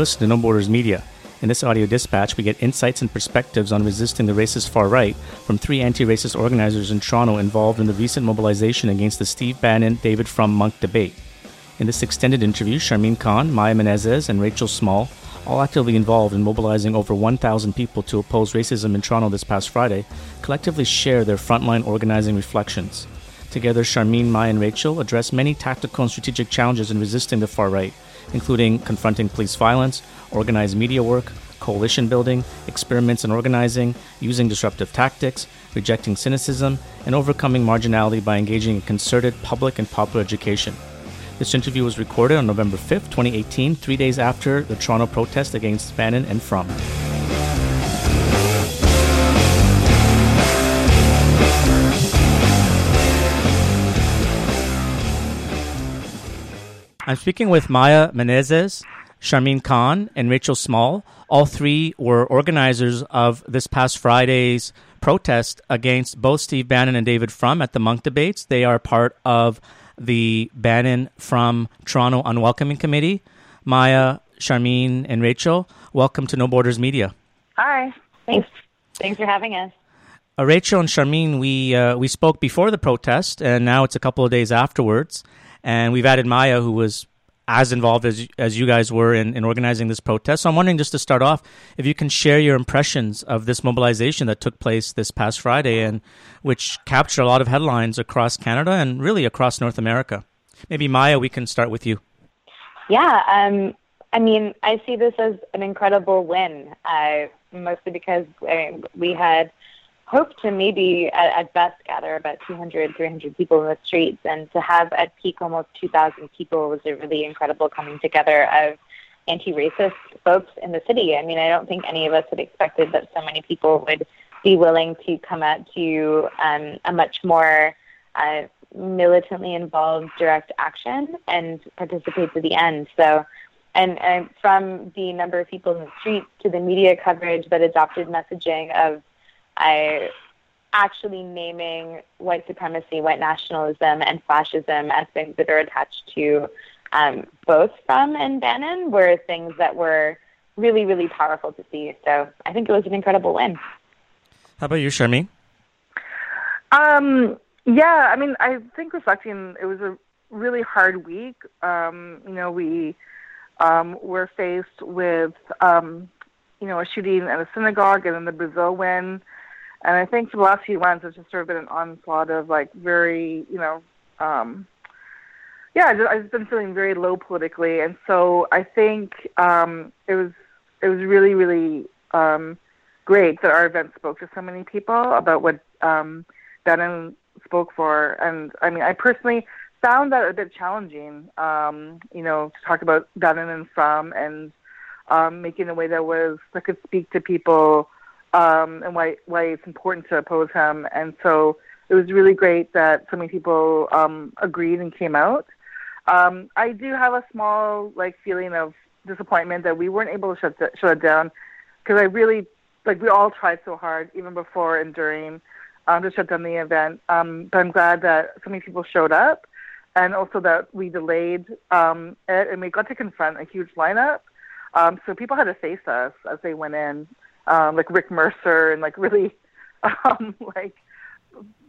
Listening to No Borders Media. In this audio dispatch, we get insights and perspectives on resisting the racist far right from three anti racist organizers in Toronto involved in the recent mobilization against the Steve Bannon David Frum Munk debate. In this extended interview, Sharmeen Khan, Maya Menezes, and Rachel Small, all actively involved in mobilizing over 1,000 people to oppose racism in Toronto this past Friday, collectively share their frontline organizing reflections. Together, Sharmeen, Maya, and Rachel address many tactical and strategic challenges in resisting the far right, including confronting police violence, organized media work, coalition building, experiments in organizing, using disruptive tactics, rejecting cynicism, and overcoming marginality by engaging in concerted public and popular education. This interview was recorded on November 5th, 2018, three days after the Toronto protest against Bannon and Frum. I'm speaking with Maya Menezes, Sharmeen Khan, and Rachel Small. All three were organizers of this past Friday's protest against both Steve Bannon and David Frum at the Munk debates. They are part of the Bannon Frum Toronto Unwelcoming Committee. Maya, Sharmeen, and Rachel, welcome to No Borders Media. Hi. Thanks. Thanks for having us. Uh, Rachel and Sharmeen, we uh, we spoke before the protest, and now it's a couple of days afterwards. And we've added Maya, who was as involved as as you guys were in, in organizing this protest. So I'm wondering, just to start off, if you can share your impressions of this mobilization that took place this past Friday and which captured a lot of headlines across Canada and really across North America. Maybe Maya, we can start with you. Yeah, um, I mean, I see this as an incredible win, uh, mostly because uh, we had hope to maybe at, at best gather about 200, 300 people in the streets, and to have at peak almost 2,000 people was a really incredible coming together of anti-racist folks in the city. I mean, I don't think any of us had expected that so many people would be willing to come out to um, a much more uh, militantly involved direct action and participate to the end. So, and, and from the number of people in the streets to the media coverage that adopted messaging of I actually naming white supremacy, white nationalism, and fascism as things that are attached to um, both Frum and Bannon were things that were really, really powerful to see. So I think it was an incredible win. How about you, Sharmeen? Um, yeah, I mean, I think reflecting, it was a really hard week. Um, you know, we um, were faced with, um, you know, a shooting at a synagogue and then the Brazil win. And I think for the last few months, it's just sort of been an onslaught of like very, you know, um, yeah, I've just been feeling very low politically, and so I think um, it was it was really really um, great that our event spoke to so many people about what um, Bannon spoke for, and I mean, I personally found that a bit challenging, um, you know, to talk about Bannon and Frum and um, making a way that was that could speak to people um, and why why it's important to oppose him. And so it was really great that so many people um, agreed and came out. Um, I do have a small like feeling of disappointment that we weren't able to shut shut it down because I really like we all tried so hard even before and during um, to shut down the event. Um, but I'm glad that so many people showed up, and also that we delayed um, it and we got to confront a huge lineup. Um, so people had to face us as they went in um, like Rick Mercer and like really um, like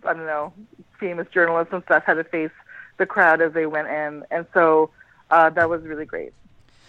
I don't know famous journalists and stuff had to face the crowd as they went in, and so uh, that was really great.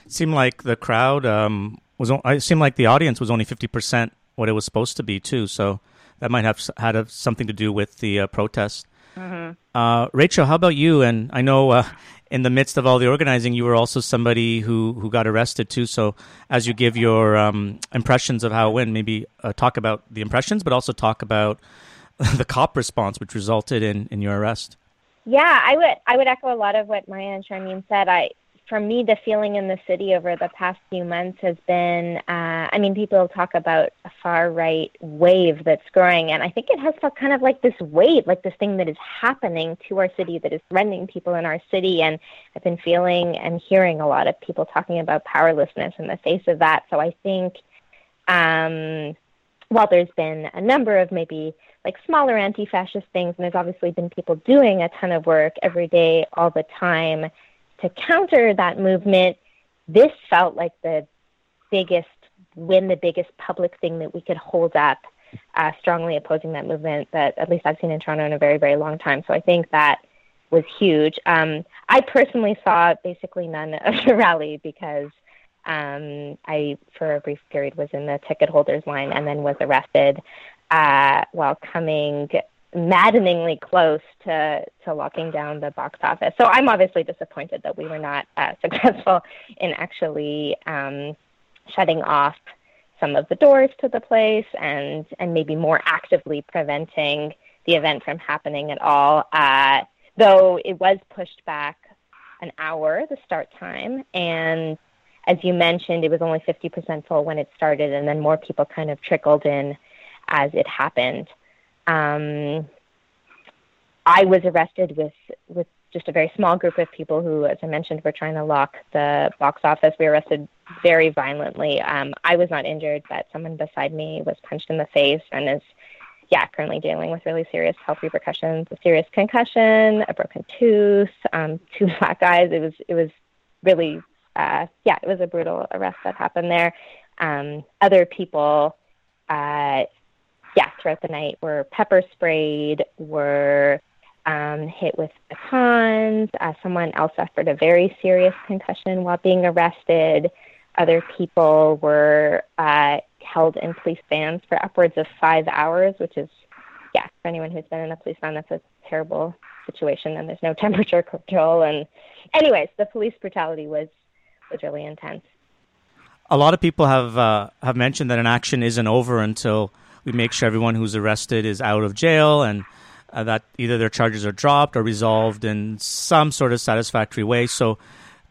Seemed like the crowd um, was. It seemed like the audience was only fifty percent what it was supposed to be too. So that might have had something to do with the uh, protest. Mm-hmm. Uh, Rachel, how about you? And I know uh, in the midst of all the organizing, you were also somebody who, who got arrested too. So, as you give your um, impressions of how it went, maybe uh, talk about the impressions, but also talk about the cop response, which resulted in, in your arrest. Yeah, I would I would echo a lot of what Maya and Sharmeen said. I for me, the feeling in the city over the past few months has been uh, I mean, people talk about a far right wave that's growing, and I think it has felt kind of like this wave, like this thing that is happening to our city that is threatening people in our city. And I've been feeling and hearing a lot of people talking about powerlessness in the face of that. So I think um, while there's been a number of maybe like smaller anti fascist things, and there's obviously been people doing a ton of work every day, all the time to counter that movement, this felt like the biggest win, the biggest public thing that we could hold up, uh, strongly opposing that movement that at least I've seen in Toronto in a very, very long time. So I think that was huge. Um, I personally saw basically none of the rally because um, I, for a brief period, was in the ticket holders line and then was arrested uh, while coming maddeningly close to to locking down the box office. So I'm obviously disappointed that we were not uh, successful in actually um, shutting off some of the doors to the place and and maybe more actively preventing the event from happening at all. Uh, though it was pushed back an hour, the start time, and as you mentioned, it was only 50% full when it started, and then more people kind of trickled in as it happened. Um, I was arrested with with just a very small group of people who, as I mentioned, were trying to lock the box office. We were arrested very violently. Um, I was not injured, but someone beside me was punched in the face and is, yeah, currently dealing with really serious health repercussions, a serious concussion, a broken tooth, um, two black eyes. It was it was really, uh, yeah, it was a brutal arrest that happened there. Um, other people, uh, yeah, throughout the night were pepper sprayed, were um, hit with batons. Uh, someone else suffered a very serious concussion while being arrested. Other people were uh, held in police vans for upwards of five hours, which is, yeah, for anyone who's been in a police van, that's a terrible situation. And there's no temperature control. And, anyways, the police brutality was was really intense. A lot of people have uh, have mentioned that an action isn't over until we make sure everyone who's arrested is out of jail and uh, that either their charges are dropped or resolved in some sort of satisfactory way. So,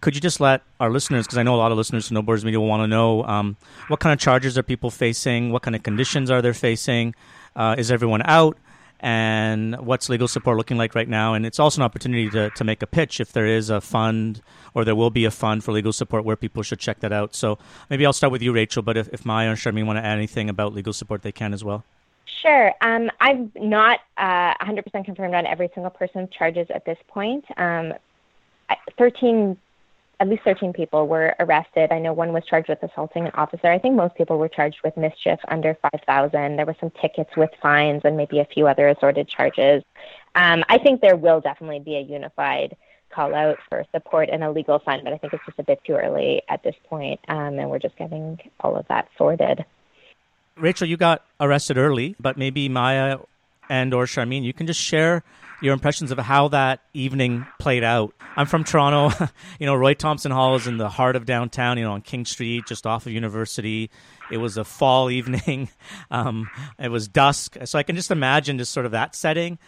could you just let our listeners, because I know a lot of listeners to No Borders Media will want to know um, what kind of charges are people facing, what kind of conditions are they facing, uh, is everyone out, and what's legal support looking like right now? And it's also an opportunity to, to make a pitch if there is a fund or there will be a fund for legal support where people should check that out. So maybe I'll start with you, Rachel, but if, if Maya or Sharmeen want to add anything about legal support, they can as well. Sure. Um, I'm not uh, 100% confirmed on every single person's charges at this point. Um, 13, at least 13 people were arrested. I know one was charged with assaulting an officer. I think most people were charged with mischief under 5,000. There were some tickets with fines and maybe a few other assorted charges. Um, I think there will definitely be a unified call out for support and a legal fund, but I think it's just a bit too early at this point, um, and we're just getting all of that sorted. Rachel, you got arrested early, but maybe Maya and or Sharmeen, you can just share your impressions of how that evening played out. I'm from Toronto. you know, Roy Thomson Hall is in the heart of downtown, you know, on King Street, just off of University. It was a fall evening. Um, it was dusk. So I can just imagine just sort of that setting.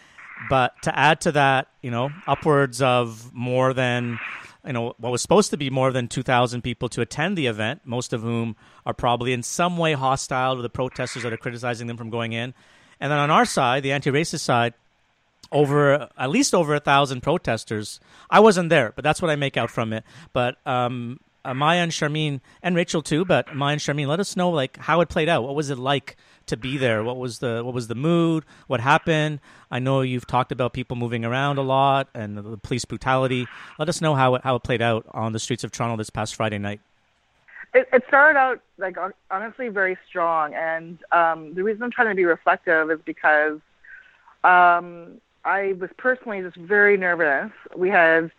But to add to that, you know, upwards of more than you know what was supposed to be more than 2000 people to attend the event most of whom are probably in some way hostile to the protesters that are criticizing them from going in and then on our side the anti-racist side over at least over a thousand protesters i wasn't there but that's what i make out from it but um, uh, Maya and Sharmeen and Rachel too, but Maya and Sharmeen, let us know like how it played out. What was it like to be there? What was the what was the mood? What happened? I know you've talked about people moving around a lot and the police brutality. Let us know how it how it played out on the streets of Toronto this past Friday night. It, it started out like honestly very strong, and um, the reason I'm trying to be reflective is because um, I was personally just very nervous. We had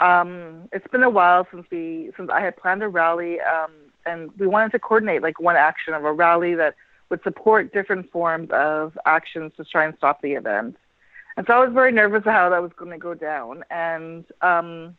um, it's been a while since we since I had planned a rally, um, and we wanted to coordinate like one action of a rally that would support different forms of actions to try and stop the event. And so I was very nervous of how that was going to go down. And um,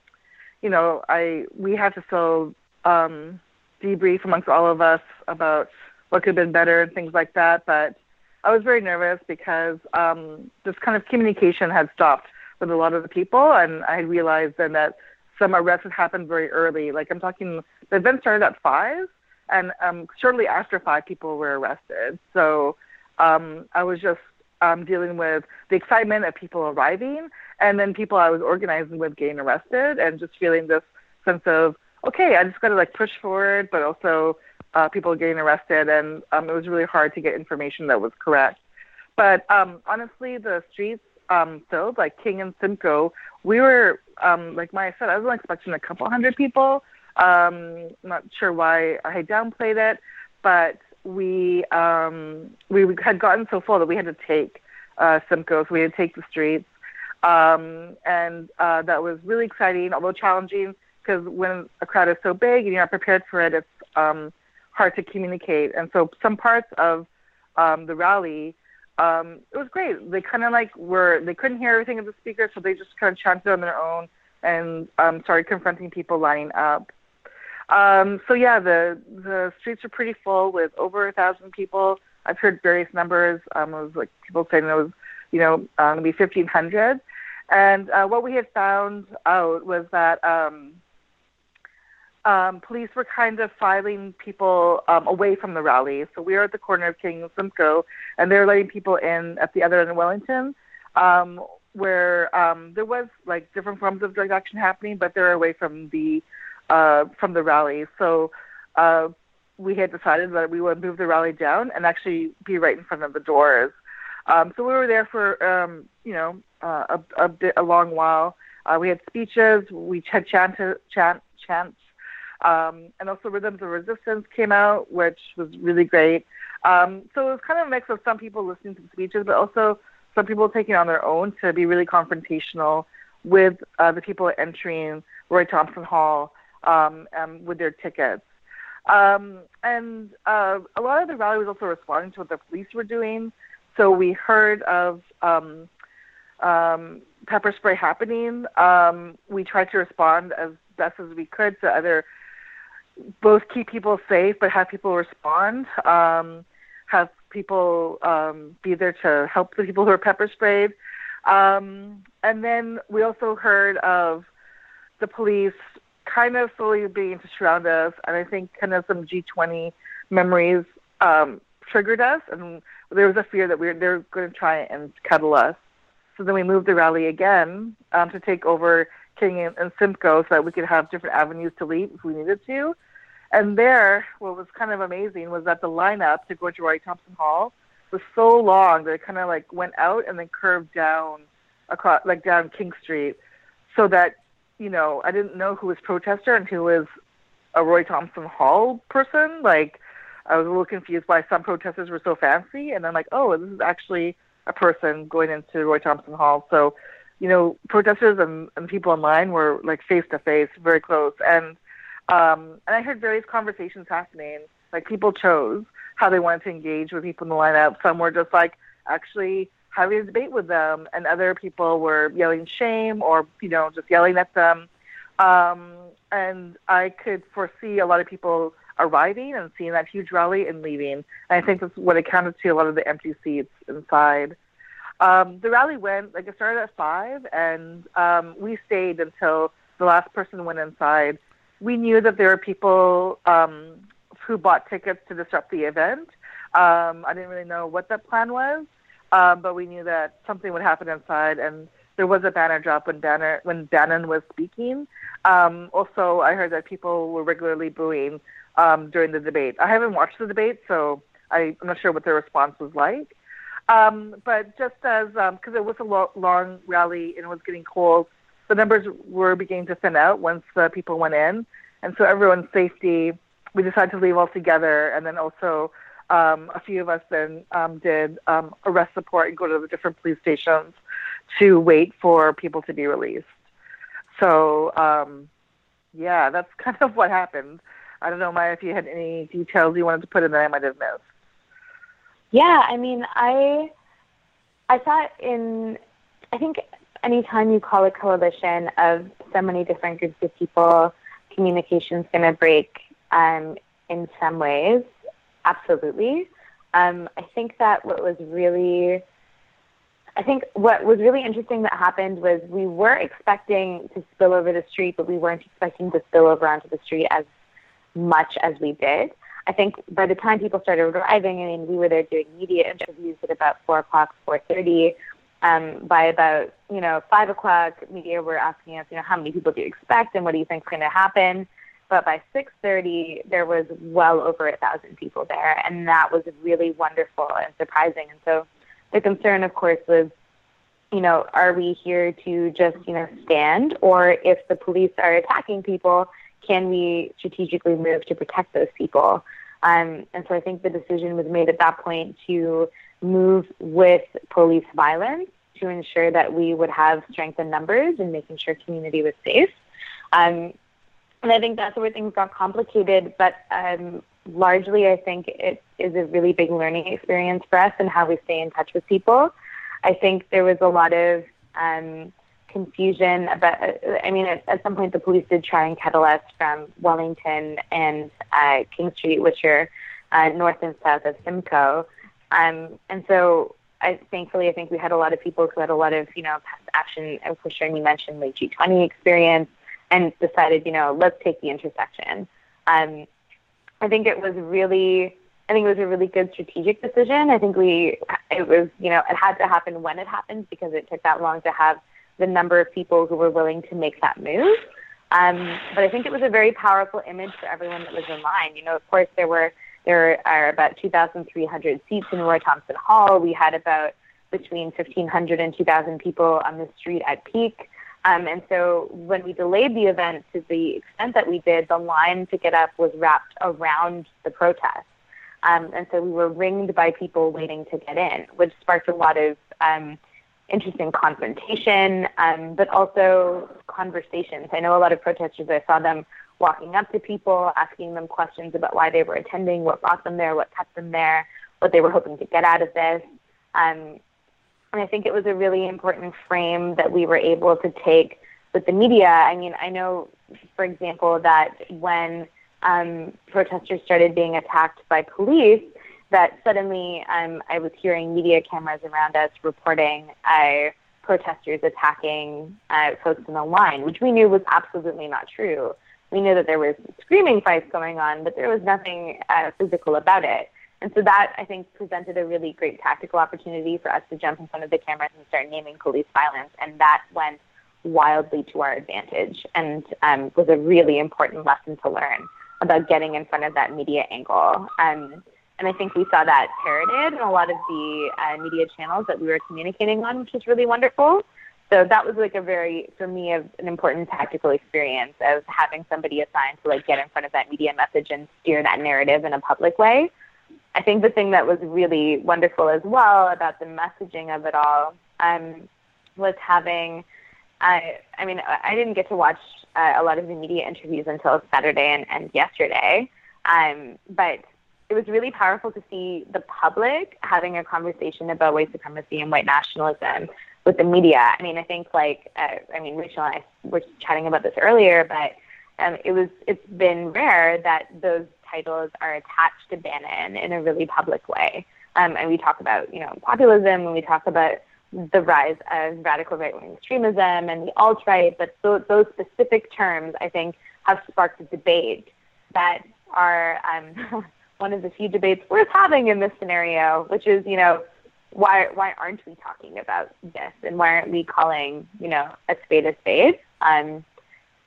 you know, I we had to still um, debrief amongst all of us about what could have been better and things like that. But I was very nervous because um, this kind of communication had stopped with a lot of the people, and I realized then that some arrests had happened very early. Like I'm talking, the event started at five, and um, shortly after five, people were arrested. So um, I was just um, dealing with the excitement of people arriving, and then people I was organizing with getting arrested, and just feeling this sense of okay, I just got to like push forward, but also uh, people getting arrested, and um, it was really hard to get information that was correct. But um, honestly, the streets um, filled, like King and Simcoe, we were, um, like Maya said, I was expecting a couple hundred people. Um, not sure why I downplayed it, but we um, we had gotten so full that we had to take uh, Simcoe, so we had to take the streets, um, and uh, that was really exciting, although challenging because when a crowd is so big and you're not prepared for it, it's um, hard to communicate. And so some parts of um, the rally, um, it was great. They kind of like were they couldn't hear everything of the speaker, so they just kind of chanted on their own and um, started confronting people lining up. Um, so yeah, the the streets are pretty full with over a thousand people. I've heard various numbers. Um, it was like people saying it was, you know, uh, going to be fifteen hundred. And uh, what we had found out was that um, um, police were kind of filing people um, away from the rally. So we are at the corner of King and Simcoe, and they're letting people in at the other end of Wellington, um, where um, there was like different forms of drug action happening, but they're away from the uh, from the rally. So uh, we had decided that we would move the rally down and actually be right in front of the doors. Um, so we were there for um, you know uh, a, a bit a long while. Uh, we had speeches, we had chant, chant chants, um, and also Rhythms of Resistance came out, which was really great. Um, so it was kind of a mix of some people listening to speeches, but also some people taking on their own to be really confrontational with uh, the people entering Roy Thomson Hall um, um, with their tickets. Um, and uh, a lot of the rally was also responding to what the police were doing. So we heard of um, pepper spray happening. We tried to respond as best as we could to either both keep people safe but have people respond, um, have people um, be there to help the people who are pepper sprayed. Um, and then we also heard of the police kind of slowly beginning to surround us, and I think kind of some G20 memories um, triggered us, and there was a fear that we were, they're going to try and kettle us. So then we moved the rally again um, to take over King and, and Simcoe so that we could have different avenues to leave if we needed to. And there, what was kind of amazing was that the lineup to go to Roy Thomson Hall was so long that it kind of like went out and then curved down across, like down King Street, so that you know, I didn't know who was protester and who was a Roy Thomson Hall person. Like, I was a little confused why some protesters were so fancy, and I'm like, oh, this is actually a person going into Roy Thomson Hall. So, you know, protesters and, and people online were like face to face, very close, and um, and I heard various conversations happening. Like people chose how they wanted to engage with people in the lineup. Some were just like actually having a debate with them, and other people were yelling shame or you know just yelling at them. Um, and I could foresee a lot of people arriving and seeing that huge rally and leaving. And I think that's what accounted to a lot of the empty seats inside. Um, the rally went like it started at five, and um, we stayed until the last person went inside. We knew that there were people um, who bought tickets to disrupt the event. Um, I didn't really know what that plan was, um, but we knew that something would happen inside, and there was a banner drop when Banner when Bannon was speaking. Um, also, I heard that people were regularly booing um, during the debate. I haven't watched the debate, so I, I'm not sure what their response was like. Um, but just as because um, it was a lo- long rally and it was getting cold, the numbers were beginning to thin out once the people went in, and so everyone's safety, we decided to leave all together, and then also um, a few of us then um, did um, arrest support and go to the different police stations to wait for people to be released. So, um, yeah, that's kind of what happened. I don't know, Maya, if you had any details you wanted to put in that I might have missed. Yeah, I mean, I I thought in I think anytime you call a coalition of so many different groups of people, communication's going to break um, in some ways absolutely. Um, I think that what was really, I think what was really interesting that happened was we were expecting to spill over the street, but we weren't expecting to spill over onto the street as much as we did. I think by the time people started arriving, I mean, we were there doing media interviews at about four o'clock, four thirty. Um, by about you know five o'clock, media were asking us, you know, how many people do you expect, and what do you think is going to happen? but by 6:30 there was well over a thousand people there, and that was really wonderful and surprising. And so the concern, of course, was, you know, are we here to just you know stand, or if the police are attacking people, can we strategically move to protect those people? Um, and so I think the decision was made at that point to move with police violence to ensure that we would have strength in numbers and making sure community was safe. Um, and I think that's where things got complicated, but um, largely I think it is a really big learning experience for us and how we stay in touch with people. I think there was a lot of um, confusion about. I mean, at, at, some point, the police did try and kettle us from Wellington and uh, King Street, which are uh, north and south of Simcoe. Um, and so, I, thankfully, I think we had a lot of people who had a lot of, you know, past action. And for sure, you mentioned like G20 experience, and decided, you know, let's take the intersection. Um, I think it was really. I think it was a really good strategic decision. I think we, it was, you know, it had to happen when it happened because it took that long to have the number of people who were willing to make that move. Um, but I think it was a very powerful image for everyone that was in line. You know, of course, there were there are about 2,300 seats in Roy Thomson Hall. We had about between 1,500 and 2,000 people on the street at peak. Um, and so when we delayed the event to the extent that we did, the line to get up was wrapped around the protest. Um, and so we were ringed by people waiting to get in, which sparked a lot of um, interesting confrontation, um, but also conversations. I know a lot of protesters, I saw them walking up to people, asking them questions about why they were attending, what brought them there, what kept them there, what they were hoping to get out of this. Um, and I think it was a really important frame that we were able to take with the media. I mean, I know, for example, that when um, protesters started being attacked by police, that suddenly um, I was hearing media cameras around us reporting uh, protesters attacking uh, folks in the line, which we knew was absolutely not true. We knew that there was screaming fights going on, but there was nothing uh, physical about it. And so that, I think, presented a really great tactical opportunity for us to jump in front of the cameras and start naming police violence. And that went wildly to our advantage and um, was a really important lesson to learn about getting in front of that media angle. Um, and I think we saw that parroted in a lot of the uh, media channels that we were communicating on, which was really wonderful. So that was like a very, for me, an important tactical experience of having somebody assigned to like get in front of that media message and steer that narrative in a public way. I think the thing that was really wonderful as well about the messaging of it all um, was having. I, I mean, I didn't get to watch uh, a lot of the media interviews until Saturday and, and yesterday, um, but it was really powerful to see the public having a conversation about white supremacy and white nationalism with the media. I mean, I think like uh, I mean, Rachel and I were chatting about this earlier, but um, it was it's been rare that those titles are attached to Bannon in a really public way. Um, and we talk about you know populism, and we talk about the rise of radical right-wing extremism and the alt-right, but those, those specific terms, I think, have sparked a debate that are um, one of the few debates worth having in this scenario, which is, you know, why why aren't we talking about this and why aren't we calling, you know, a spade a spade? Um,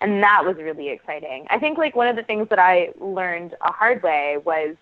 and that was really exciting. I think like one of the things that I learned a hard way was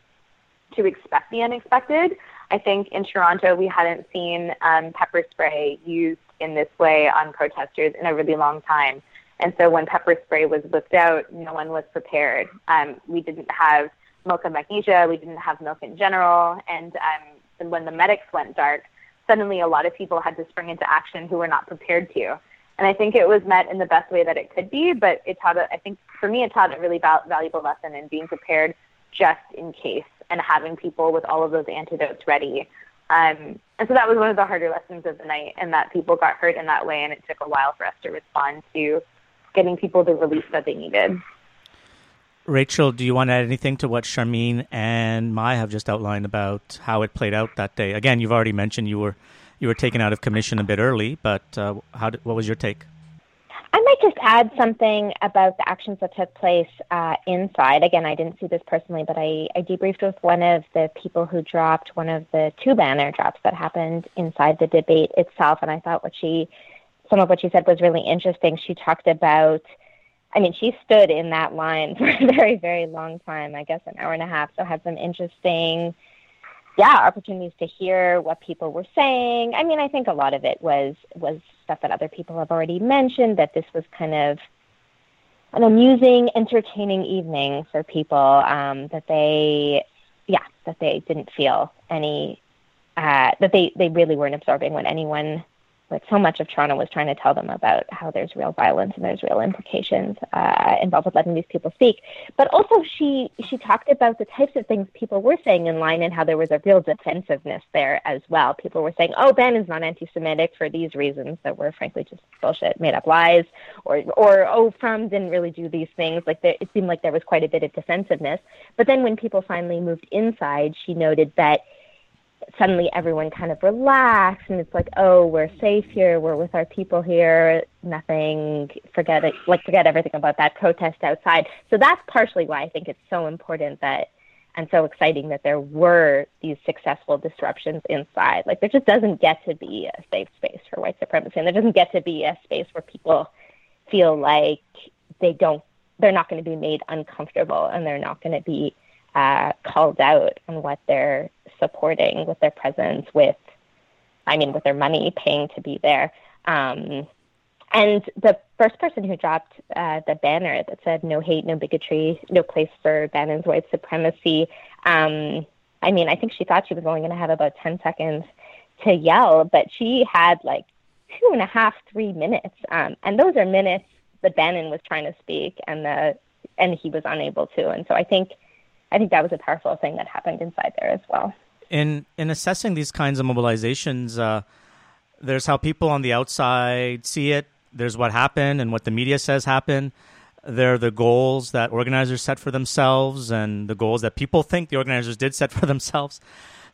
to expect the unexpected. I think in Toronto we hadn't seen um, pepper spray used in this way on protesters in a really long time. And so when pepper spray was whipped out, no one was prepared. Um, we didn't have milk and magnesia. We didn't have milk in general. And um, when the medics went dark, suddenly a lot of people had to spring into action who were not prepared to. And I think it was met in the best way that it could be, but it taught, a, I think for me, it taught a really val- valuable lesson in being prepared just in case and having people with all of those antidotes ready. Um, and so that was one of the harder lessons of the night, and that people got hurt in that way, and it took a while for us to respond to getting people the relief that they needed. Rachel, do you want to add anything to what Sharmeen and Mai have just outlined about how it played out that day? Again, you've already mentioned you were you were taken out of commission a bit early, but uh, how did, what was your take? I might just add something about the actions that took place uh, inside. Again, I didn't see this personally, but I, I debriefed with one of the people who dropped one of the two banner drops that happened inside the debate itself, and I thought what she, some of what she said was really interesting. She talked about I mean, she stood in that line for a very, very long time, I guess an hour and a half. So had some interesting, yeah, opportunities to hear what people were saying. I mean, I think a lot of it was was stuff that other people have already mentioned. That this was kind of an amusing, entertaining evening for people um, that they, yeah, that they didn't feel any, uh, that they, they really weren't absorbing what anyone but so much of Toronto was trying to tell them about how there's real violence and there's real implications uh, involved with letting these people speak. But also, she she talked about the types of things people were saying in line and how there was a real defensiveness there as well. People were saying, "Oh, Ben is not anti-Semitic for these reasons that were frankly just bullshit, made up lies," or or oh, Frum didn't really do these things. Like there, it seemed like there was quite a bit of defensiveness. But then when people finally moved inside, she noted that suddenly everyone kind of relaxed and it's like oh we're safe here we're with our people here nothing forget it like forget everything about that protest outside. So that's partially why i think it's so important that and so exciting that there were these successful disruptions inside. Like there just doesn't get to be a safe space for white supremacy and there doesn't get to be a space where people feel like they don't they're not going to be made uncomfortable and they're not going to be uh, called out on what they're supporting with their presence, with, I mean, with their money paying to be there. Um, and the first person who dropped uh, the banner that said "No hate, no bigotry, no place for Bannon's white supremacy," um, I mean, I think she thought she was only going to have about ten seconds to yell, but she had like two and a half, three minutes, um, and those are minutes that Bannon was trying to speak, and the and he was unable to. And so I think I think that was a powerful thing that happened inside there as well. In in assessing these kinds of mobilizations, uh, there's how people on the outside see it. There's what happened and what the media says happened. There are the goals that organizers set for themselves and the goals that people think the organizers did set for themselves.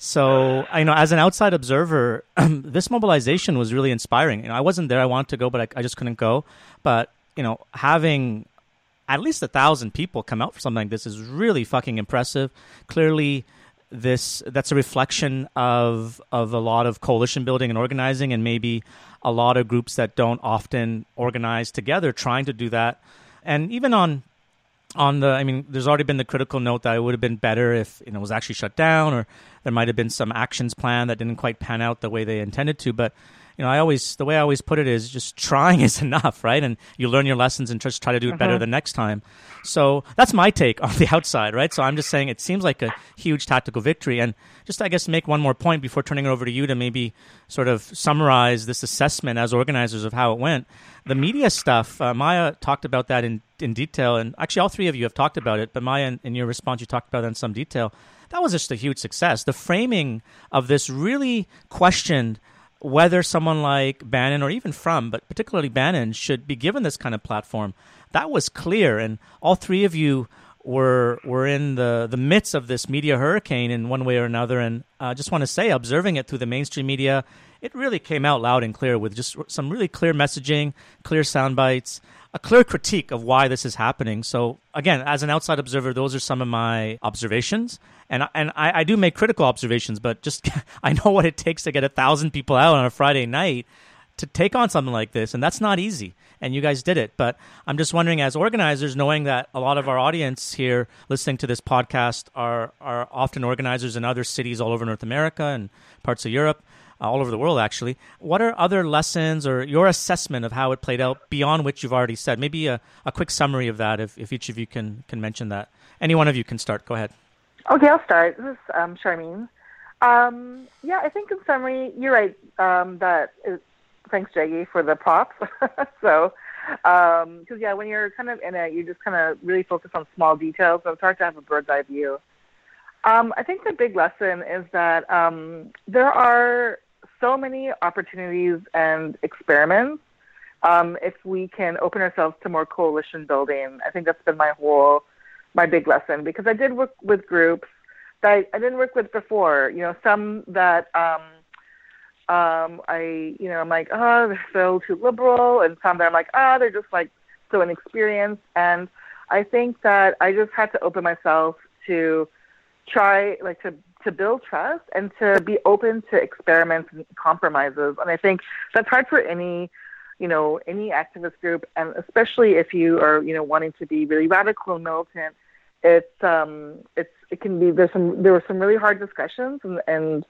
So, I know as an outside observer, this mobilization was really inspiring. You know, I wasn't there; I wanted to go, but I, I just couldn't go. But you know, having at least a thousand people come out for something like this is really fucking impressive. Clearly, this that's a reflection of of a lot of coalition building and organizing, and maybe a lot of groups that don't often organize together trying to do that. And even on on the, I mean, there's already been the critical note that it would have been better if you know it was actually shut down, or there might have been some actions plan that didn't quite pan out the way they intended to. But you know, I always the way I always put it is just trying is enough, right? And you learn your lessons and just try to do it mm-hmm. better the next time. So that's my take on the outside, right? So I'm just saying it seems like a huge tactical victory. And just I guess make one more point before turning it over to you to maybe sort of summarize this assessment as organizers of how it went. The media stuff, uh, Maya talked about that in in detail, and actually all three of you have talked about it. But Maya, in, in your response, you talked about it in some detail. That was just a huge success. The framing of this really questioned whether someone like Bannon or even Frum, but particularly Bannon, should be given this kind of platform. That was clear, and all three of you were were in the, the midst of this media hurricane in one way or another. And I uh, just want to say, observing it through the mainstream media, it really came out loud and clear with just some really clear messaging, clear sound bites, a clear critique of why this is happening. So again, as an outside observer, those are some of my observations and and I, I do make critical observations, but just I know what it takes to get a thousand people out on a Friday night to take on something like this, and that's not easy. And you guys did it, but I'm just wondering, as organizers, knowing that a lot of our audience here listening to this podcast are are often organizers in other cities all over North America and parts of Europe. Uh, all over the world, actually. What are other lessons or your assessment of how it played out beyond which you've already said? Maybe a, a quick summary of that, if, if each of you can, can mention that. Any one of you can start. Go ahead. Okay, I'll start. This is um, Sharmeen. Um, yeah, I think in summary, you're right um, that it, thanks, Jaggi, for the props. so, because um, yeah, when you're kind of in it, you just kind of really focus on small details, so it's hard to have a bird's eye view. Um, I think the big lesson is that um, there are so many opportunities and experiments um, if we can open ourselves to more coalition building. I think that's been my whole my big lesson because I did work with groups that I, I didn't work with before. You know, some that um, um, I, you know, I'm like, oh, they're so too liberal, and some that I'm like, oh, they're just like so inexperienced. And I think that I just had to open myself to try, like, to to build trust and to be open to experiments and compromises. And I think that's hard for any you know, any activist group, and especially if you are, you know, wanting to be really radical and militant, it's um, it's it can be there's some there were some really hard discussions and and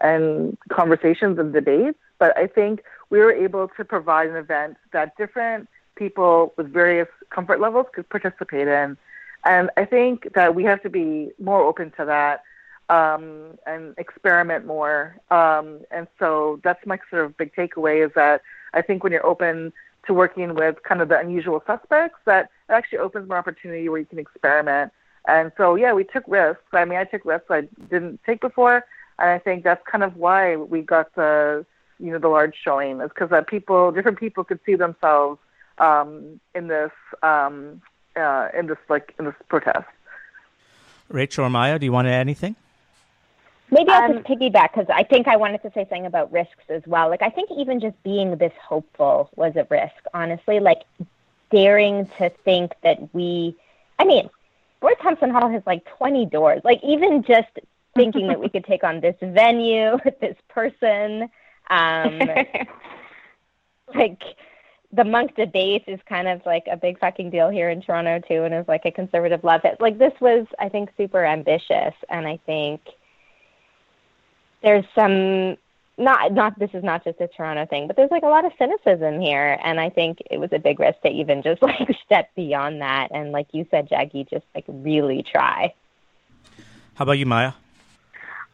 and conversations and debates, but I think we were able to provide an event that different people with various comfort levels could participate in. And I think that we have to be more open to that um, and experiment more. Um, and so that's my sort of big takeaway is that I think when you're open to working with kind of the unusual suspects, that it actually opens more opportunity where you can experiment. And so, yeah, we took risks. I mean, I took risks I didn't take before, and I think that's kind of why we got the, you know, the large showing is because that people, different people, could see themselves um, in this, um, uh, in this like in this protest. Rachel or Maya, do you want to add anything? Maybe I'll um, just piggyback because I think I wanted to say something about risks as well. Like, I think even just being this hopeful was a risk, honestly. Like, daring to think that we, I mean, Roy Thomson Hall has like 20 doors. Like, even just thinking that we could take on this venue, with this person, um, like, the Munk debate is kind of like a big fucking deal here in Toronto too, and is like a conservative love it. Like this was, I think, super ambitious, and I think there's some not not this is not just a Toronto thing, but there's like a lot of cynicism here, and I think it was a big risk to even just like step beyond that, and like you said, Jaggi, just like really try. How about you, Maya?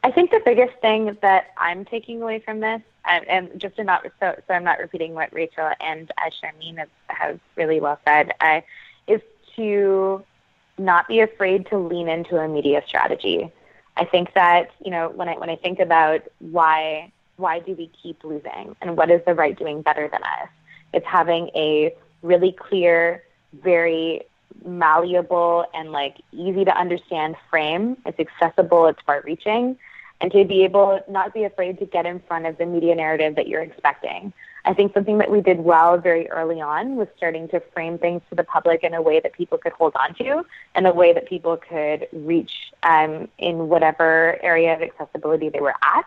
I think the biggest thing that I'm taking away from this, and, and just to not so, so I'm not repeating what Rachel and uh, Sharmeen have, have really well said, uh, is to not be afraid to lean into a media strategy. I think that you know when I when I think about why why do we keep losing and what is the right doing better than us, it's having a really clear, very malleable and like easy to understand frame. It's accessible, it's far reaching, and to be able not be afraid to get in front of the media narrative that you're expecting. I think something that we did well very early on was starting to frame things to the public in a way that people could hold on to, and a way that people could reach um, in whatever area of accessibility they were at,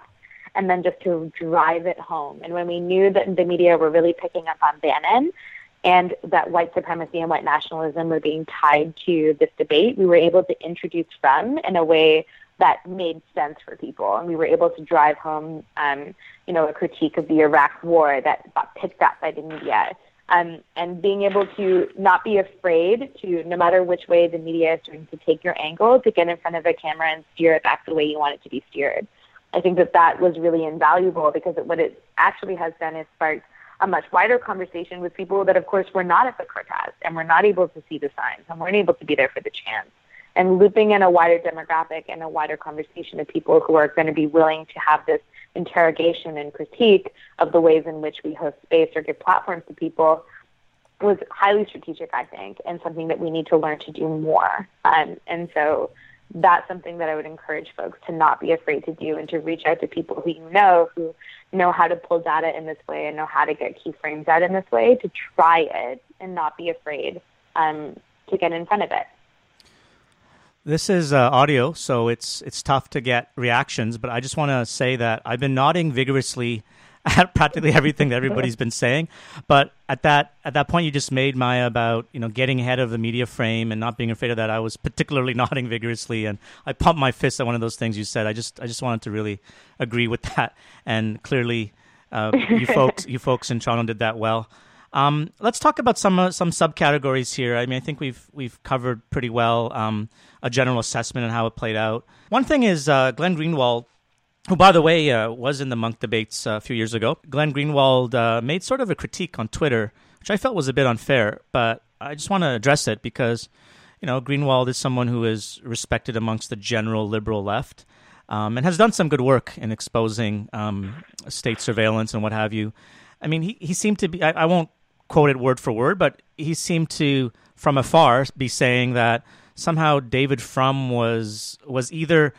and then just to drive it home. And when we knew that the media were really picking up on Bannon, and that white supremacy and white nationalism were being tied to this debate, we were able to introduce Frum in a way that made sense for people. And we were able to drive home, um, you know, a critique of the Iraq war that got picked up by the media. Um, and being able to not be afraid to, no matter which way the media is trying to take your angle, to get in front of a camera and steer it back the way you want it to be steered. I think that that was really invaluable because it, what it actually has done is sparked a much wider conversation with people that, of course, were not at the protest and were not able to see the signs and weren't able to be there for the chance and looping in a wider demographic and a wider conversation of people who are going to be willing to have this interrogation and critique of the ways in which we host space or give platforms to people was highly strategic, I think, and something that we need to learn to do more. Um, and so that's something that I would encourage folks to not be afraid to do and to reach out to people who you know who know how to pull data in this way and know how to get keyframes out in this way to try it and not be afraid um, to get in front of it. This is uh, audio, so it's it's tough to get reactions. But I just want to say that I've been nodding vigorously at practically everything that everybody's been saying. But at that at that point you just made Maya about you know getting ahead of the media frame and not being afraid of that, I was particularly nodding vigorously, and I pumped my fist at one of those things you said. I just I just wanted to really agree with that, and clearly uh, you folks you folks in Toronto did that well. Um, let's talk about some uh, some subcategories here. I mean, I think we've we've covered pretty well um, a general assessment and how it played out. One thing is uh, Glenn Greenwald, who by the way uh, was in the Munk debates uh, a few years ago. Glenn Greenwald uh, made sort of a critique on Twitter, which I felt was a bit unfair, but I just want to address it because you know Greenwald is someone who is respected amongst the general liberal left. Um, and has done some good work in exposing um, state surveillance and what have you. I mean, he, he seemed to be, I, I won't quote it word for word, but he seemed to, from afar, be saying that somehow David Frum was was either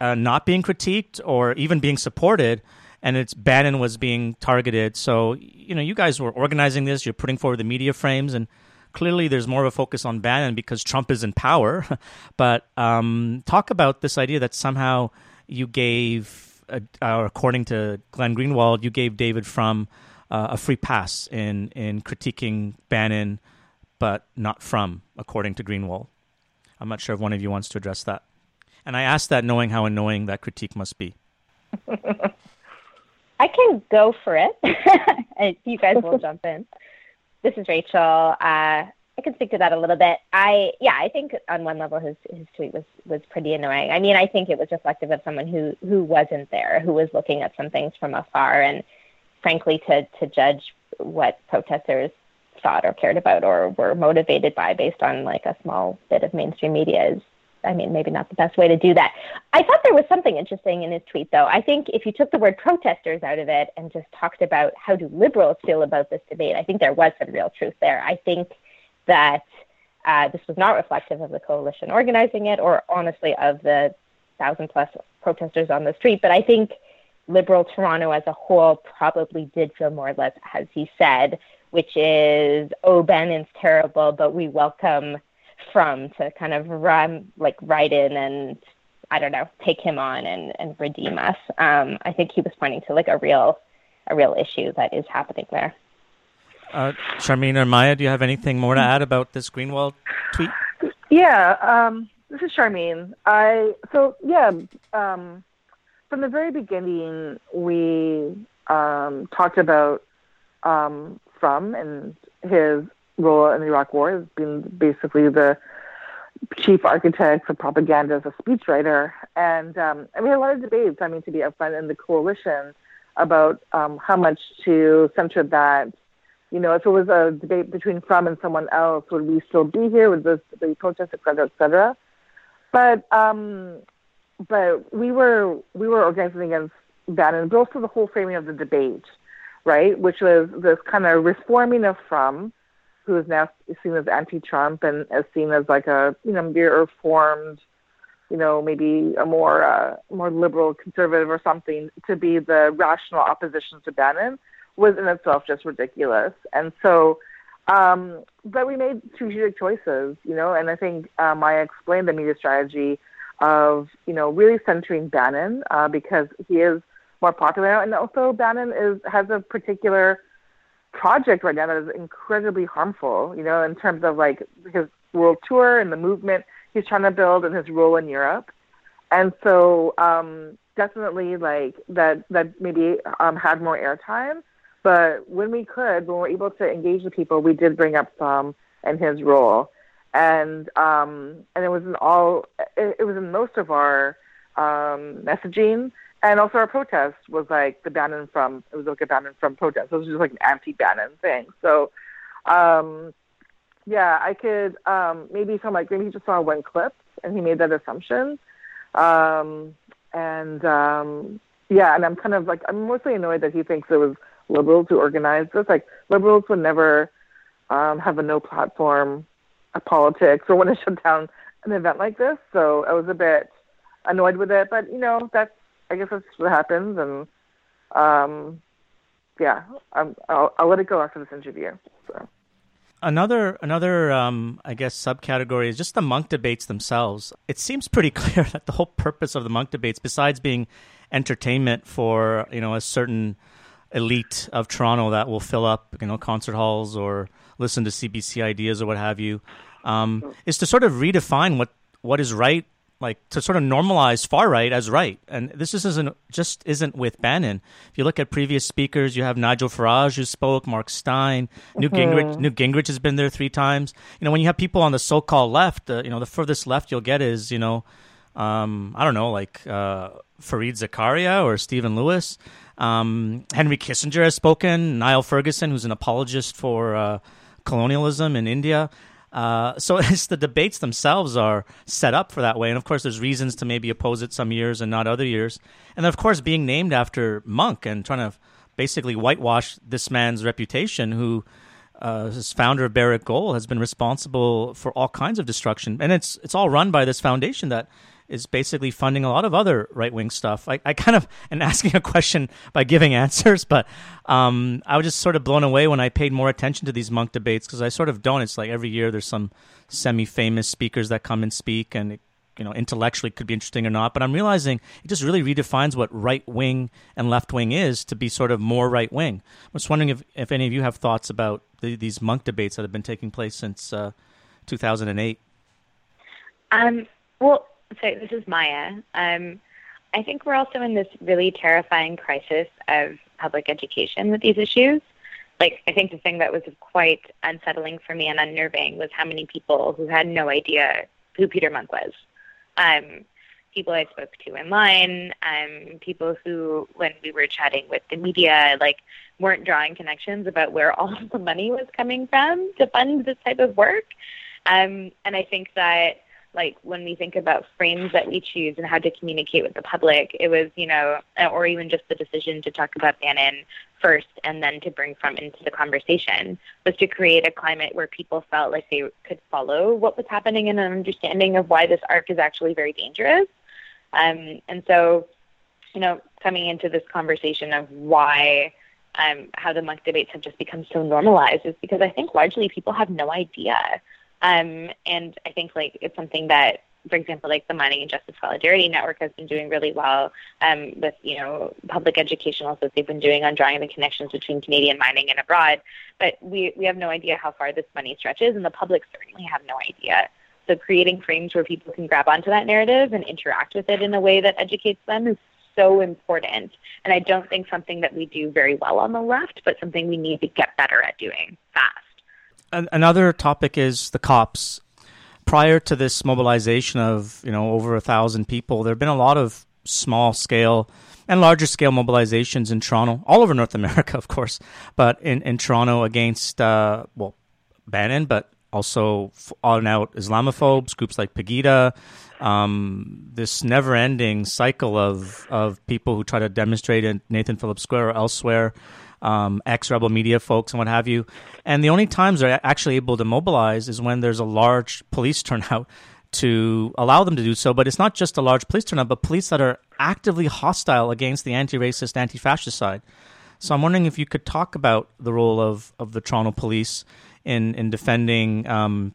uh, not being critiqued or even being supported, and it's Bannon was being targeted. So you know, you guys were organizing this. You're putting forward the media frames, and clearly there's more of a focus on Bannon because Trump is in power. but um, talk about this idea that somehow you gave, uh, according to Glenn Greenwald, you gave David Frum uh, a free pass in in critiquing Bannon, but not Frum, according to Greenwald. I'm not sure if one of you wants to address that. And I ask that knowing how annoying that critique must be. I can go for it. you guys will jump in. this is Rachel. Uh, I can speak to that a little bit. I yeah, I think on one level his his tweet was was pretty annoying. I mean, I think it was reflective of someone who who wasn't there, who was looking at some things from afar, and frankly, to to judge what protesters thought or cared about or were motivated by based on like a small bit of mainstream media is I mean, maybe not the best way to do that. I thought there was something interesting in his tweet, though. I think if you took the word protesters out of it and just talked about how do liberals feel about this debate, I think there was some real truth there. I think that uh, this was not reflective of the coalition organizing it or honestly of the thousand plus protesters on the street. But I think liberal Toronto as a whole probably did feel more or less as he said, which is, oh, Bannon's terrible, but we welcome Frum to kind of run like write in and I don't know, take him on and, and redeem us. Um, I think he was pointing to like a real a real issue that is happening there. Uh, Sharmeen or Maya, do you have anything more to add about this Greenwald tweet? Yeah, um, this is Sharmeen. I so yeah, um, from the very beginning we um, talked about um, Frum and his role in the Iraq War has been basically the chief architect, a propagandist, a speechwriter, and um, and we had a lot of debates. I mean, to be upfront in the coalition about um, how much to center that you know, if it was a debate between Frum and someone else, would we still be here? Would this be protest, et cetera, et cetera? But um, but we were we were organizing against Bannon, but also the whole framing of the debate, right? Which was this kind of reforming of Frum, who is now seen as anti-Trump and as seen as like a you know more reformed, you know maybe a more uh, more liberal conservative or something to be the rational opposition to Bannon was in itself just ridiculous. And so, um, but we made strategic choices, you know, and I think uh, Maya explained the media strategy of, you know, really centering Bannon uh, because he is more popular. And also Bannon is has a particular project right now that is incredibly harmful, you know, in terms of like his world tour and the movement he's trying to build and his role in Europe. And so um, definitely like that that maybe um, had more airtime but when we could, when we were able to engage the people, we did bring up some and his role, and um, and it was in all it, it was in most of our um, messaging, and also our protest was like the Bannon Frum it was like a Bannon Frum protest. It was just like an anti-Bannon thing. So, um, yeah, I could um, maybe from like maybe he just saw one clip and he made that assumption, um, and um, yeah, and I'm kind of like I'm mostly annoyed that he thinks it was liberals who organize this. Like liberals would never um, have a no platform a politics or want to shut down an event like this. So I was a bit annoyed with it, but you know that's I guess that's what happens, and um, yeah, I'm, I'll, I'll let it go after this interview. So. Another another um, I guess subcategory is just the Munk debates themselves. It seems pretty clear that the whole purpose of the Munk debates, besides being entertainment for you know a certain elite of Toronto that will fill up, you know, concert halls or listen to CBC ideas or what have you, um, is to sort of redefine what what is right, like to sort of normalize far right as right. And this just isn't just isn't with Bannon. If you look at previous speakers, you have Nigel Farage who spoke, Mark Steyn, Newt mm-hmm. Gingrich. Newt Gingrich has been there three times. You know, when you have people on the so-called left, uh, you know, the furthest left you'll get is you know. Um, I don't know, like uh, Fareed Zakaria or Stephen Lewis. Um, Henry Kissinger has spoken. Niall Ferguson, who's an apologist for uh, colonialism in India. Uh, so it's the debates themselves are set up for that way, and of course, there's reasons to maybe oppose it some years and not other years. And of course, being named after Munk and trying to basically whitewash this man's reputation, who uh, as founder of Barrick Gold, has been responsible for all kinds of destruction, and it's it's all run by this foundation that is basically funding a lot of other right wing stuff. I, I kind of am asking a question by giving answers, but um, I was just sort of blown away when I paid more attention to these Munk debates because I sort of don't. It's like every year there's some semi famous speakers that come and speak, and it, you know intellectually could be interesting or not. But I'm realizing it just really redefines what right wing and left wing is to be sort of more right wing. i'm just wondering if, if any of you have thoughts about the, these Munk debates that have been taking place since uh, 2008. Um, well, so this is Maya. Um, I think we're also in this really terrifying crisis of public education with these issues. like I think the thing that was quite unsettling for me and unnerving was how many people who had no idea who Peter Munk was. Um, people I spoke to in line, um, people who, when we were chatting with the media, like weren't drawing connections about where all the money was coming from to fund this type of work. Um, and I think that like when we think about frames that we choose and how to communicate with the public, it was, you know, or even just the decision to talk about Bannon first and then to bring Frum into the conversation was to create a climate where people felt like they could follow what was happening and an understanding of why this arc is actually very dangerous. Um, and so, you know, coming into this conversation of why um, how the Munk debates have just become so normalized is because I think largely people have no idea. Um, and I think like it's something that, for example, like the Mining and Justice Solidarity Network has been doing really well um, with, you know, public education also they've been doing on drawing the connections between Canadian mining and abroad. But we, we have no idea how far this money stretches, and the public certainly have no idea. So creating frames where people can grab onto that narrative and interact with it in a way that educates them is so important. And I don't think something that we do very well on the left, but something we need to get better at doing fast. Another topic is the cops. Prior to this mobilization of you know over a thousand people, there have been a lot of small scale and larger scale mobilizations in Toronto, all over North America, of course, but in, in Toronto against uh, well Bannon, but also on out Islamophobes, groups like Pegida, um, this never ending cycle of, of people who try to demonstrate in Nathan Phillips Square or elsewhere, um, ex rebel media folks and what have you. And the only times they're actually able to mobilize is when there's a large police turnout to allow them to do so. But it's not just a large police turnout, but police that are actively hostile against the anti racist, anti fascist side. So I'm wondering if you could talk about the role of, of the Toronto police in in defending um,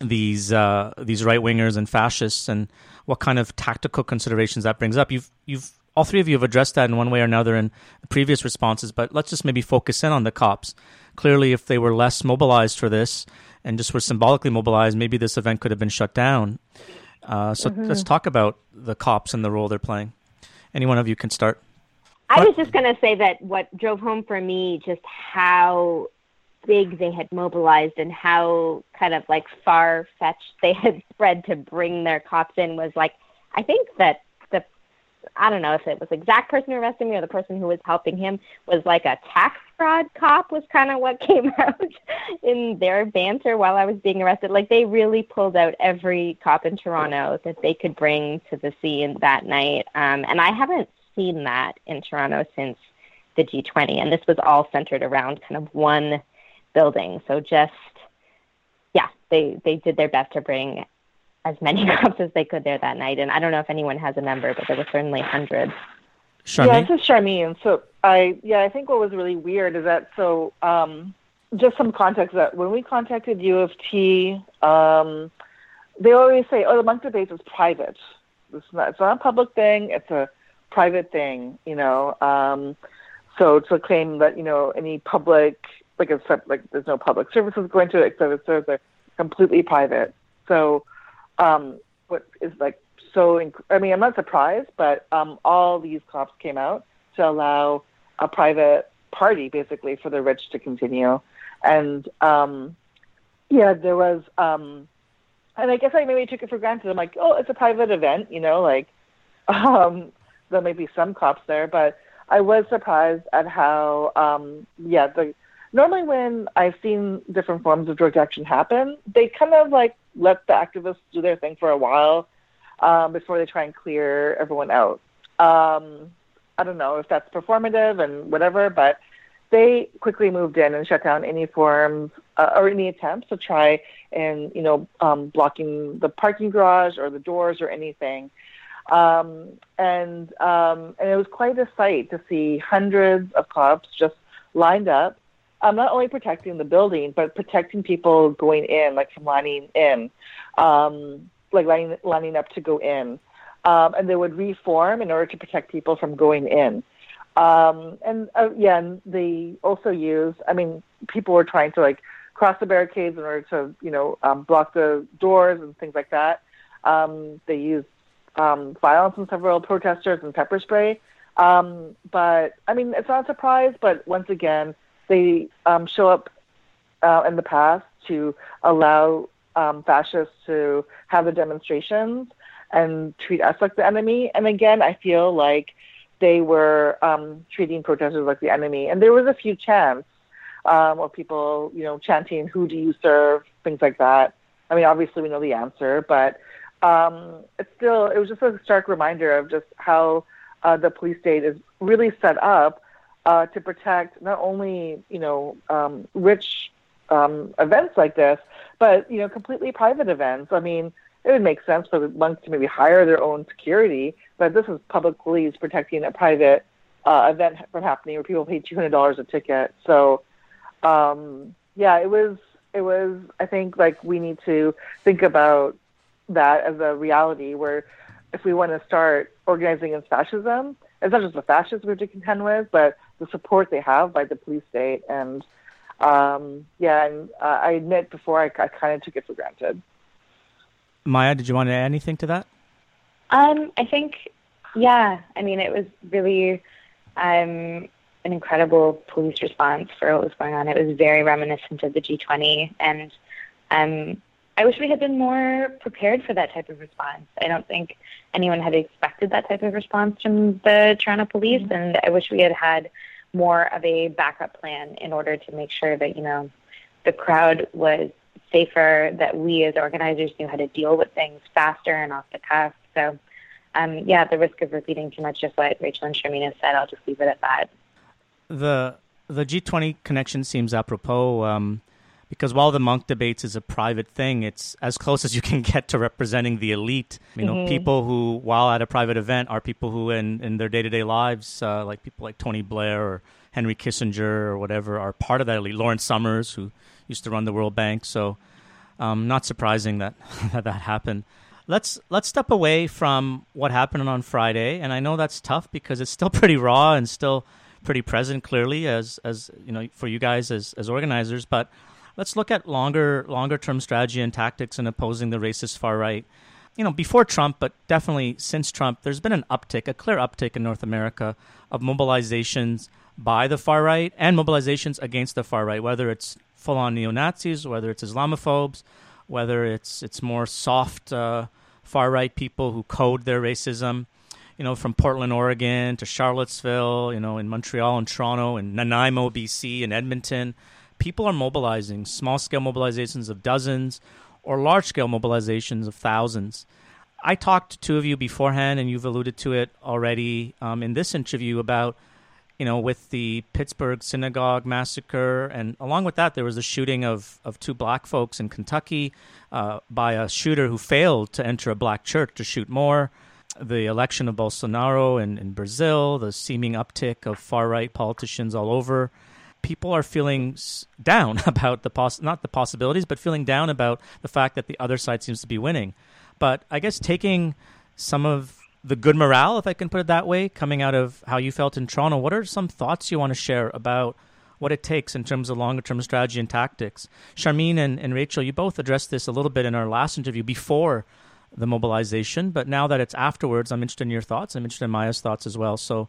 these uh, these right wingers and fascists, and what kind of tactical considerations that brings up. You've you've all three of you have addressed that in one way or another in previous responses, but let's just maybe focus in on the cops. Clearly, if they were less mobilized for this and just were symbolically mobilized, maybe this event could have been shut down. Uh, so mm-hmm. let's talk about the cops and the role they're playing. Any one of you can start. I was just going to say that what drove home for me just how big they had mobilized and how kind of like far fetched they had spread to bring their cops in was like I think that the I don't know if it was the exact person who arrested me or the person who was helping him was like a tax fraud cop was kind of what came out in their banter while I was being arrested. Like they really pulled out every cop in Toronto that they could bring to the scene that night. Um, and I haven't seen that in Toronto since the G20. And this was all centered around kind of one building. So just yeah, they they did their best to bring as many cops as they could there that night. And I don't know if anyone has a number, but there were certainly hundreds. Sharmeen? Yeah, this is Sharmeen. So I yeah, I think what was really weird is that so um, just some context that when we contacted U of T, um, they always say, "Oh, the Munk debates is private. It's not, it's not a public thing. It's a private thing." You know, um, so to claim that you know any public like except like there's no public services going to it, except it's they're completely private. So, um, what is like so? Inc- I mean, I'm not surprised, but um, all these cops came out to allow a private party, basically, for the rich to continue, and um, yeah, there was. Um, and I guess I maybe took it for granted. I'm like, oh, it's a private event, you know, like um, there may be some cops there, but I was surprised at how, um, yeah, the normally when I've seen different forms of direct action happen, they kind of like let the activists do their thing for a while um, before they try and clear everyone out. Um, I don't know if that's performative and whatever, but they quickly moved in and shut down any forms uh, or any attempts to try and you know um, blocking the parking garage or the doors or anything. Um, and um, and it was quite a sight to see hundreds of cops just lined up um, not only protecting the building, but protecting people going in, like from lining in, um, like lining, lining up to go in. Um, and they would reform in order to protect people from going in. Um, and uh, yeah, and they also use, I mean, people were trying to like cross the barricades in order to, you know, um, block the doors and things like that. Um, they used um, violence on several protesters and pepper spray. Um, but I mean, it's not a surprise, but once again, they um, show up uh, in the past to allow um, fascists to have the demonstrations and treat us like the enemy. And again, I feel like they were um, treating protesters like the enemy. And there was a few chants um, of people, you know, chanting, "Who do you serve?" things like that. I mean, obviously we know the answer, but um, it's still it was just a stark reminder of just how uh, the police state is really set up uh, to protect not only you know um, rich um, events like this, but you know completely private events. I mean, it would make sense for the Munks to maybe hire their own security, but this is public police protecting a private uh, event from happening where people pay two hundred dollars a ticket. So, um, yeah, it was it was. I think like we need to think about that as a reality where if we want to start organizing against fascism, it's not just the fascists we have to contend with, but the support they have by the police state. And um, yeah, and uh, I admit before I, I kind of took it for granted. Maya, did you want to add anything to that? Um, I think, yeah. I mean, it was really um, an incredible police response for what was going on. It was very reminiscent of the G20, and um, I wish we had been more prepared for that type of response. I don't think anyone had expected that type of response from the Toronto police, mm-hmm. and I wish we had had more of a backup plan in order to make sure that you know the crowd was safer, that we as organizers knew how to deal with things faster and off the cuff. So, um, yeah, at the risk of repeating too much, just what Rachel and Sharmeen said, I'll just leave it at that. The the G20 connection seems apropos. Um, because while the Munk debates is a private thing, it's as close as you can get to representing the elite. You know, mm-hmm. people who, while at a private event, are people who, in, in their day to day lives, uh, like people like Tony Blair or Henry Kissinger or whatever, are part of that elite. Lawrence Summers, who used to run the World Bank, so um, not surprising that, that that happened. Let's let's step away from what happened on Friday, and I know that's tough because it's still pretty raw and still pretty present, clearly as as you know for you guys as as organizers, but let's look at longer longer term strategy and tactics in opposing the racist far right. You know, before Trump, but definitely since Trump, there's been an uptick, a clear uptick in North America of mobilizations by the far right and mobilizations against the far right, whether it's full on neo Nazis, whether it's Islamophobes, whether it's it's more soft uh, far right people who code their racism. You know, from Portland, Oregon to Charlottesville, you know, in Montreal and Toronto and Nanaimo, BC, and Edmonton people are mobilizing small scale mobilizations of dozens or large scale mobilizations of thousands. I talked to two of you beforehand, and you've alluded to it already um, in this interview about, you know, with the Pittsburgh synagogue massacre, and along with that, there was the shooting of, of two black folks in Kentucky uh, by a shooter who failed to enter a black church to shoot more. The election of Bolsonaro in, in Brazil, the seeming uptick of far right politicians all over people are feeling down about the poss- not the possibilities, but feeling down about the fact that the other side seems to be winning. But I guess taking some of the good morale, if I can put it that way, coming out of how you felt in Toronto, what are some thoughts you want to share about what it takes in terms of longer term strategy and tactics? Sharmeen and, and Rachel, you both addressed this a little bit in our last interview before the mobilization, but now that it's afterwards, I'm interested in your thoughts. I'm interested in Maya's thoughts as well. So,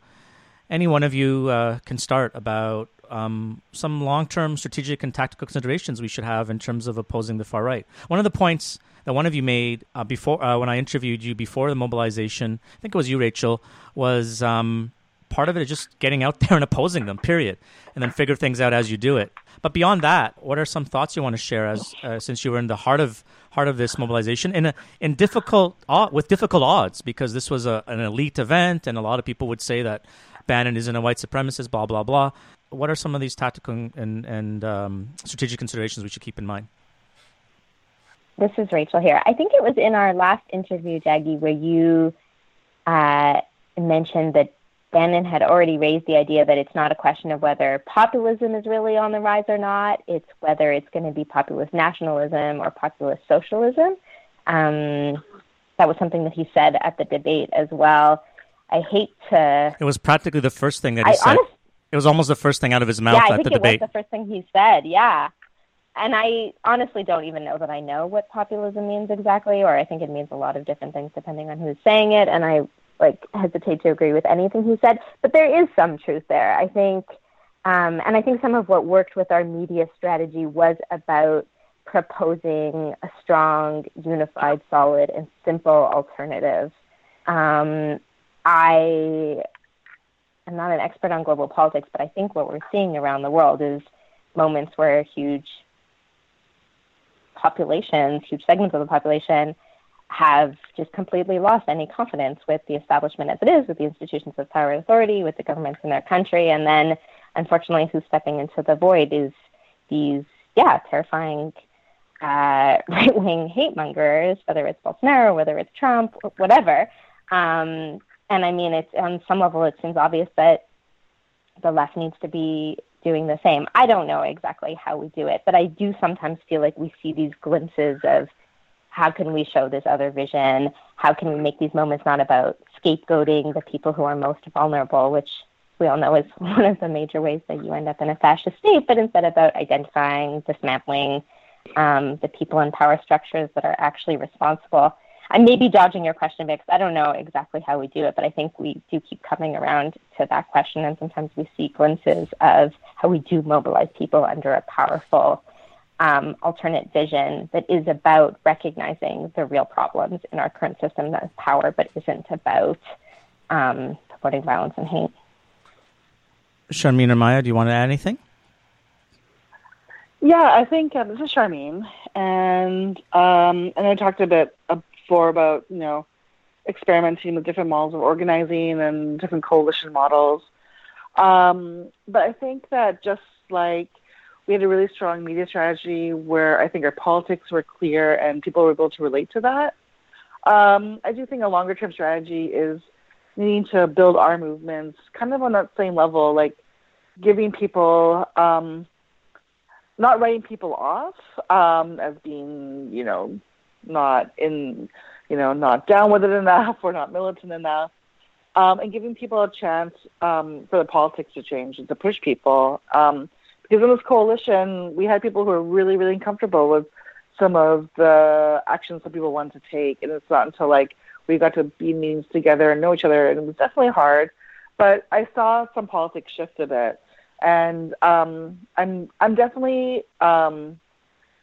any one of you uh, can start about um, some long-term strategic and tactical considerations we should have in terms of opposing the far right. One of the points that one of you made uh, before uh, when I interviewed you before the mobilization, I think it was you, Rachel, was um, part of it is just getting out there and opposing them. Period, and then figure things out as you do it. But beyond that, what are some thoughts you want to share as uh, since you were in the heart of heart of this mobilization in a, in difficult with difficult odds because this was a, an elite event and a lot of people would say that Bannon isn't a white supremacist, blah blah blah what are some of these tactical and, and um, strategic considerations we should keep in mind? This is Rachel here. I think it was in our last interview, Jaggi, where you uh, mentioned that Bannon had already raised the idea that it's not a question of whether populism is really on the rise or not. It's whether it's going to be populist nationalism or populist socialism. Um, that was something that he said at the debate as well. I hate to. It was practically the first thing that he I said. Honest, it was almost the first thing out of his mouth yeah, at the debate. Yeah, I think it was the first thing he said. Yeah, and I honestly don't even know that I know what populism means exactly, or I think it means a lot of different things depending on who's saying it. And I like hesitate to agree with anything he said, but there is some truth there. I think Um, and I think some of what worked with our media strategy was about proposing a strong, unified, solid, and simple alternative. Um, I am not an expert on global politics, but I think what we're seeing around the world is moments where huge populations, huge segments of the population, have just completely lost any confidence with the establishment as it is, with the institutions of power and authority, with the governments in their country, and then unfortunately who's stepping into the void is these, yeah, terrifying uh, right wing hate mongers, whether it's Bolsonaro, whether it's Trump, whatever. Um, and I mean, it's on some level, it seems obvious that the left needs to be doing the same. I don't know exactly how we do it, but I do sometimes feel like we see these glimpses of how can we show this other vision? How can we make these moments not about scapegoating the people who are most vulnerable, which we all know is one of the major ways that you end up in a fascist state, but instead about identifying, dismantling um, the people in power structures that are actually responsible. I may be dodging your question because I don't know exactly how we do it, but I think we do keep coming around to that question, and sometimes we see glimpses of how we do mobilize people under a powerful um, alternate vision that is about recognizing the real problems in our current system of power, but isn't about um, supporting violence and hate. Sharmeen or Maya, do you want to add anything? Yeah, I think uh, this is Sharmeen, and um, and I talked a bit before about you know experimenting with different models of organizing and different coalition models. Um, but I think that just like we had a really strong media strategy where I think our politics were clear and people were able to relate to that. Um, I do think a longer term strategy is needing to build our movements kind of on that same level, like giving people, um, not writing people off um, as being, you know, not in, you know, not down with it enough or not militant enough, um, and giving people a chance um, for the politics to change and to push people. Um, because in this coalition, we had people who were really, really uncomfortable with some of the actions that people wanted to take, and it's not until like we got to be meetings together and know each other, and it was definitely hard. But I saw some politics shift a bit, and um, I'm I'm definitely um,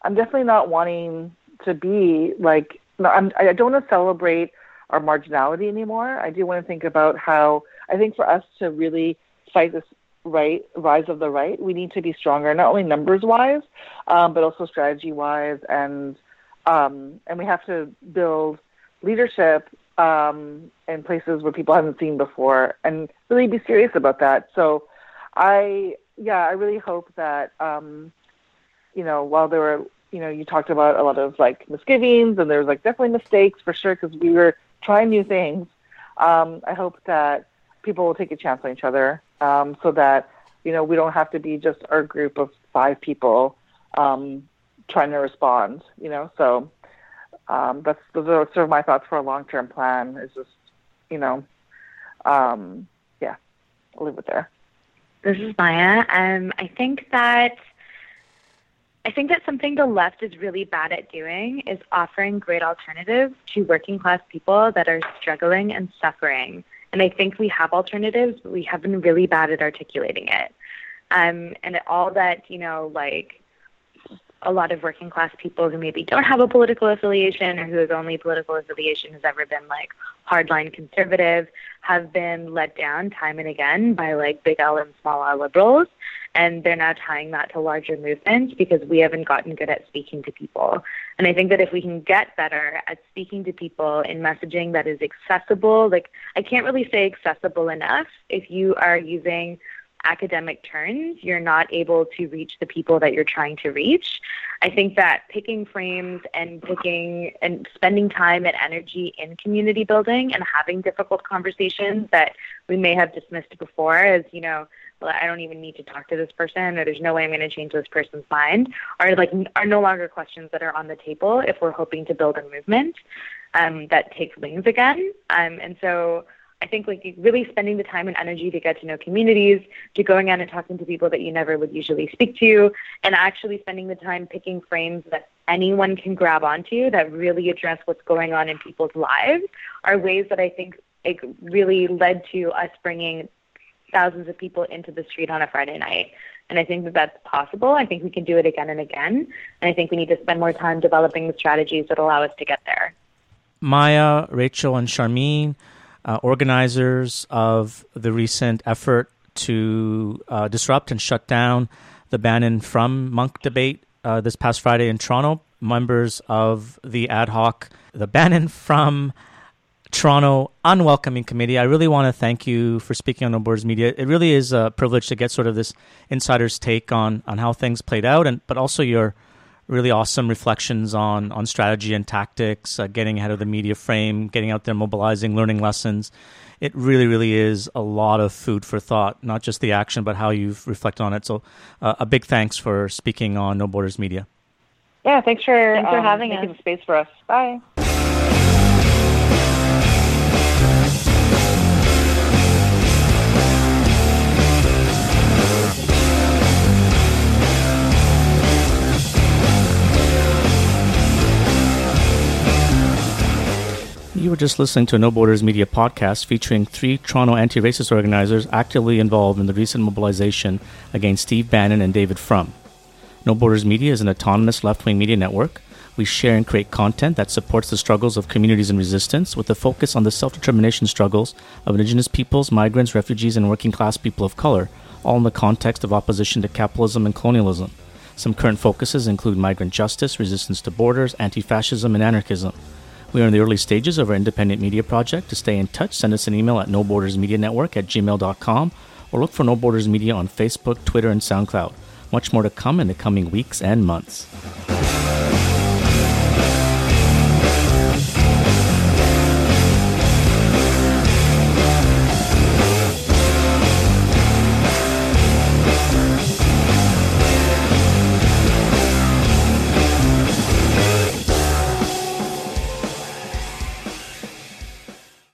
I'm definitely not wanting to be like I'm, I don't want to celebrate our marginality anymore. I do want to think about how I think for us to really fight this right rise of the right, we need to be stronger, not only numbers wise, um, but also strategy wise, and um, and we have to build leadership um, in places where people haven't seen before, and really be serious about that. So, I yeah, I really hope that um, you know while there were you know you talked about a lot of like misgivings and there was like definitely mistakes for sure because we were trying new things. Um, I hope that people will take a chance on each other um, so that you know we don't have to be just our group of five people um, trying to respond. You know, so um, that's those are sort of my thoughts for a long term plan. Is just you know, um, yeah, I'll leave it there. This is Maya. Um, I think that. I think that something the left is really bad at doing is offering great alternatives to working class people that are struggling and suffering. And I think we have alternatives, but we have been really bad at articulating it. Um, and all that, you know, like a lot of working class people who maybe don't have a political affiliation or whose only political affiliation has ever been like hardline conservative have been let down time and again by like big L and small L liberals. And they're now tying that to larger movements because we haven't gotten good at speaking to people. And I think that if we can get better at speaking to people in messaging that is accessible, like I can't really say accessible enough if you are using academic terms, you're not able to reach the people that you're trying to reach. I think that picking frames and picking and spending time and energy in community building and having difficult conversations that we may have dismissed before as, you know, well, I don't even need to talk to this person or there's no way I'm going to change this person's mind are like are no longer questions that are on the table if we're hoping to build a movement um, that takes wings again. Um, and so I think like really spending the time and energy to get to know communities, to going out and talking to people that you never would usually speak to, and actually spending the time picking frames that anyone can grab onto that really address what's going on in people's lives are ways that I think it really led to us bringing thousands of people into the street on a Friday night. And I think that that's possible. I think we can do it again and again. And I think we need to spend more time developing the strategies that allow us to get there. Maya, Rachel, and Sharmeen, uh, organizers of the recent effort to uh, disrupt and shut down the Bannon Frum Munk debate uh, this past Friday in Toronto, members of the ad hoc, the Bannon Frum Toronto Unwelcoming Committee. I really want to thank you for speaking on No Borders Media. It really is a privilege to get sort of this insider's take on on how things played out, and but also your really awesome reflections on on strategy and tactics, uh, getting ahead of the media frame, getting out there, mobilizing, learning lessons. It really, really is a lot of food for thought, not just the action, but how you've reflected on it. So, uh, a big thanks for speaking on No Borders Media. Yeah, thanks for thanks for um, having making us. space for us. Bye. You were just listening to a No Borders Media podcast featuring three Toronto anti racist organizers actively involved in the recent mobilization against Steve Bannon and David Frum. No Borders Media is an autonomous left wing media network. We share and create content that supports the struggles of communities in resistance with a focus on the self determination struggles of Indigenous peoples, migrants, refugees, and working class people of color, all in the context of opposition to capitalism and colonialism. Some current focuses include migrant justice, resistance to borders, anti fascism, and anarchism. We are in the early stages of our independent media project. To stay in touch, send us an email at nobordersmedianetwork at gmail.com or look for No Borders Media on Facebook, Twitter, and SoundCloud. Much more to come in the coming weeks and months.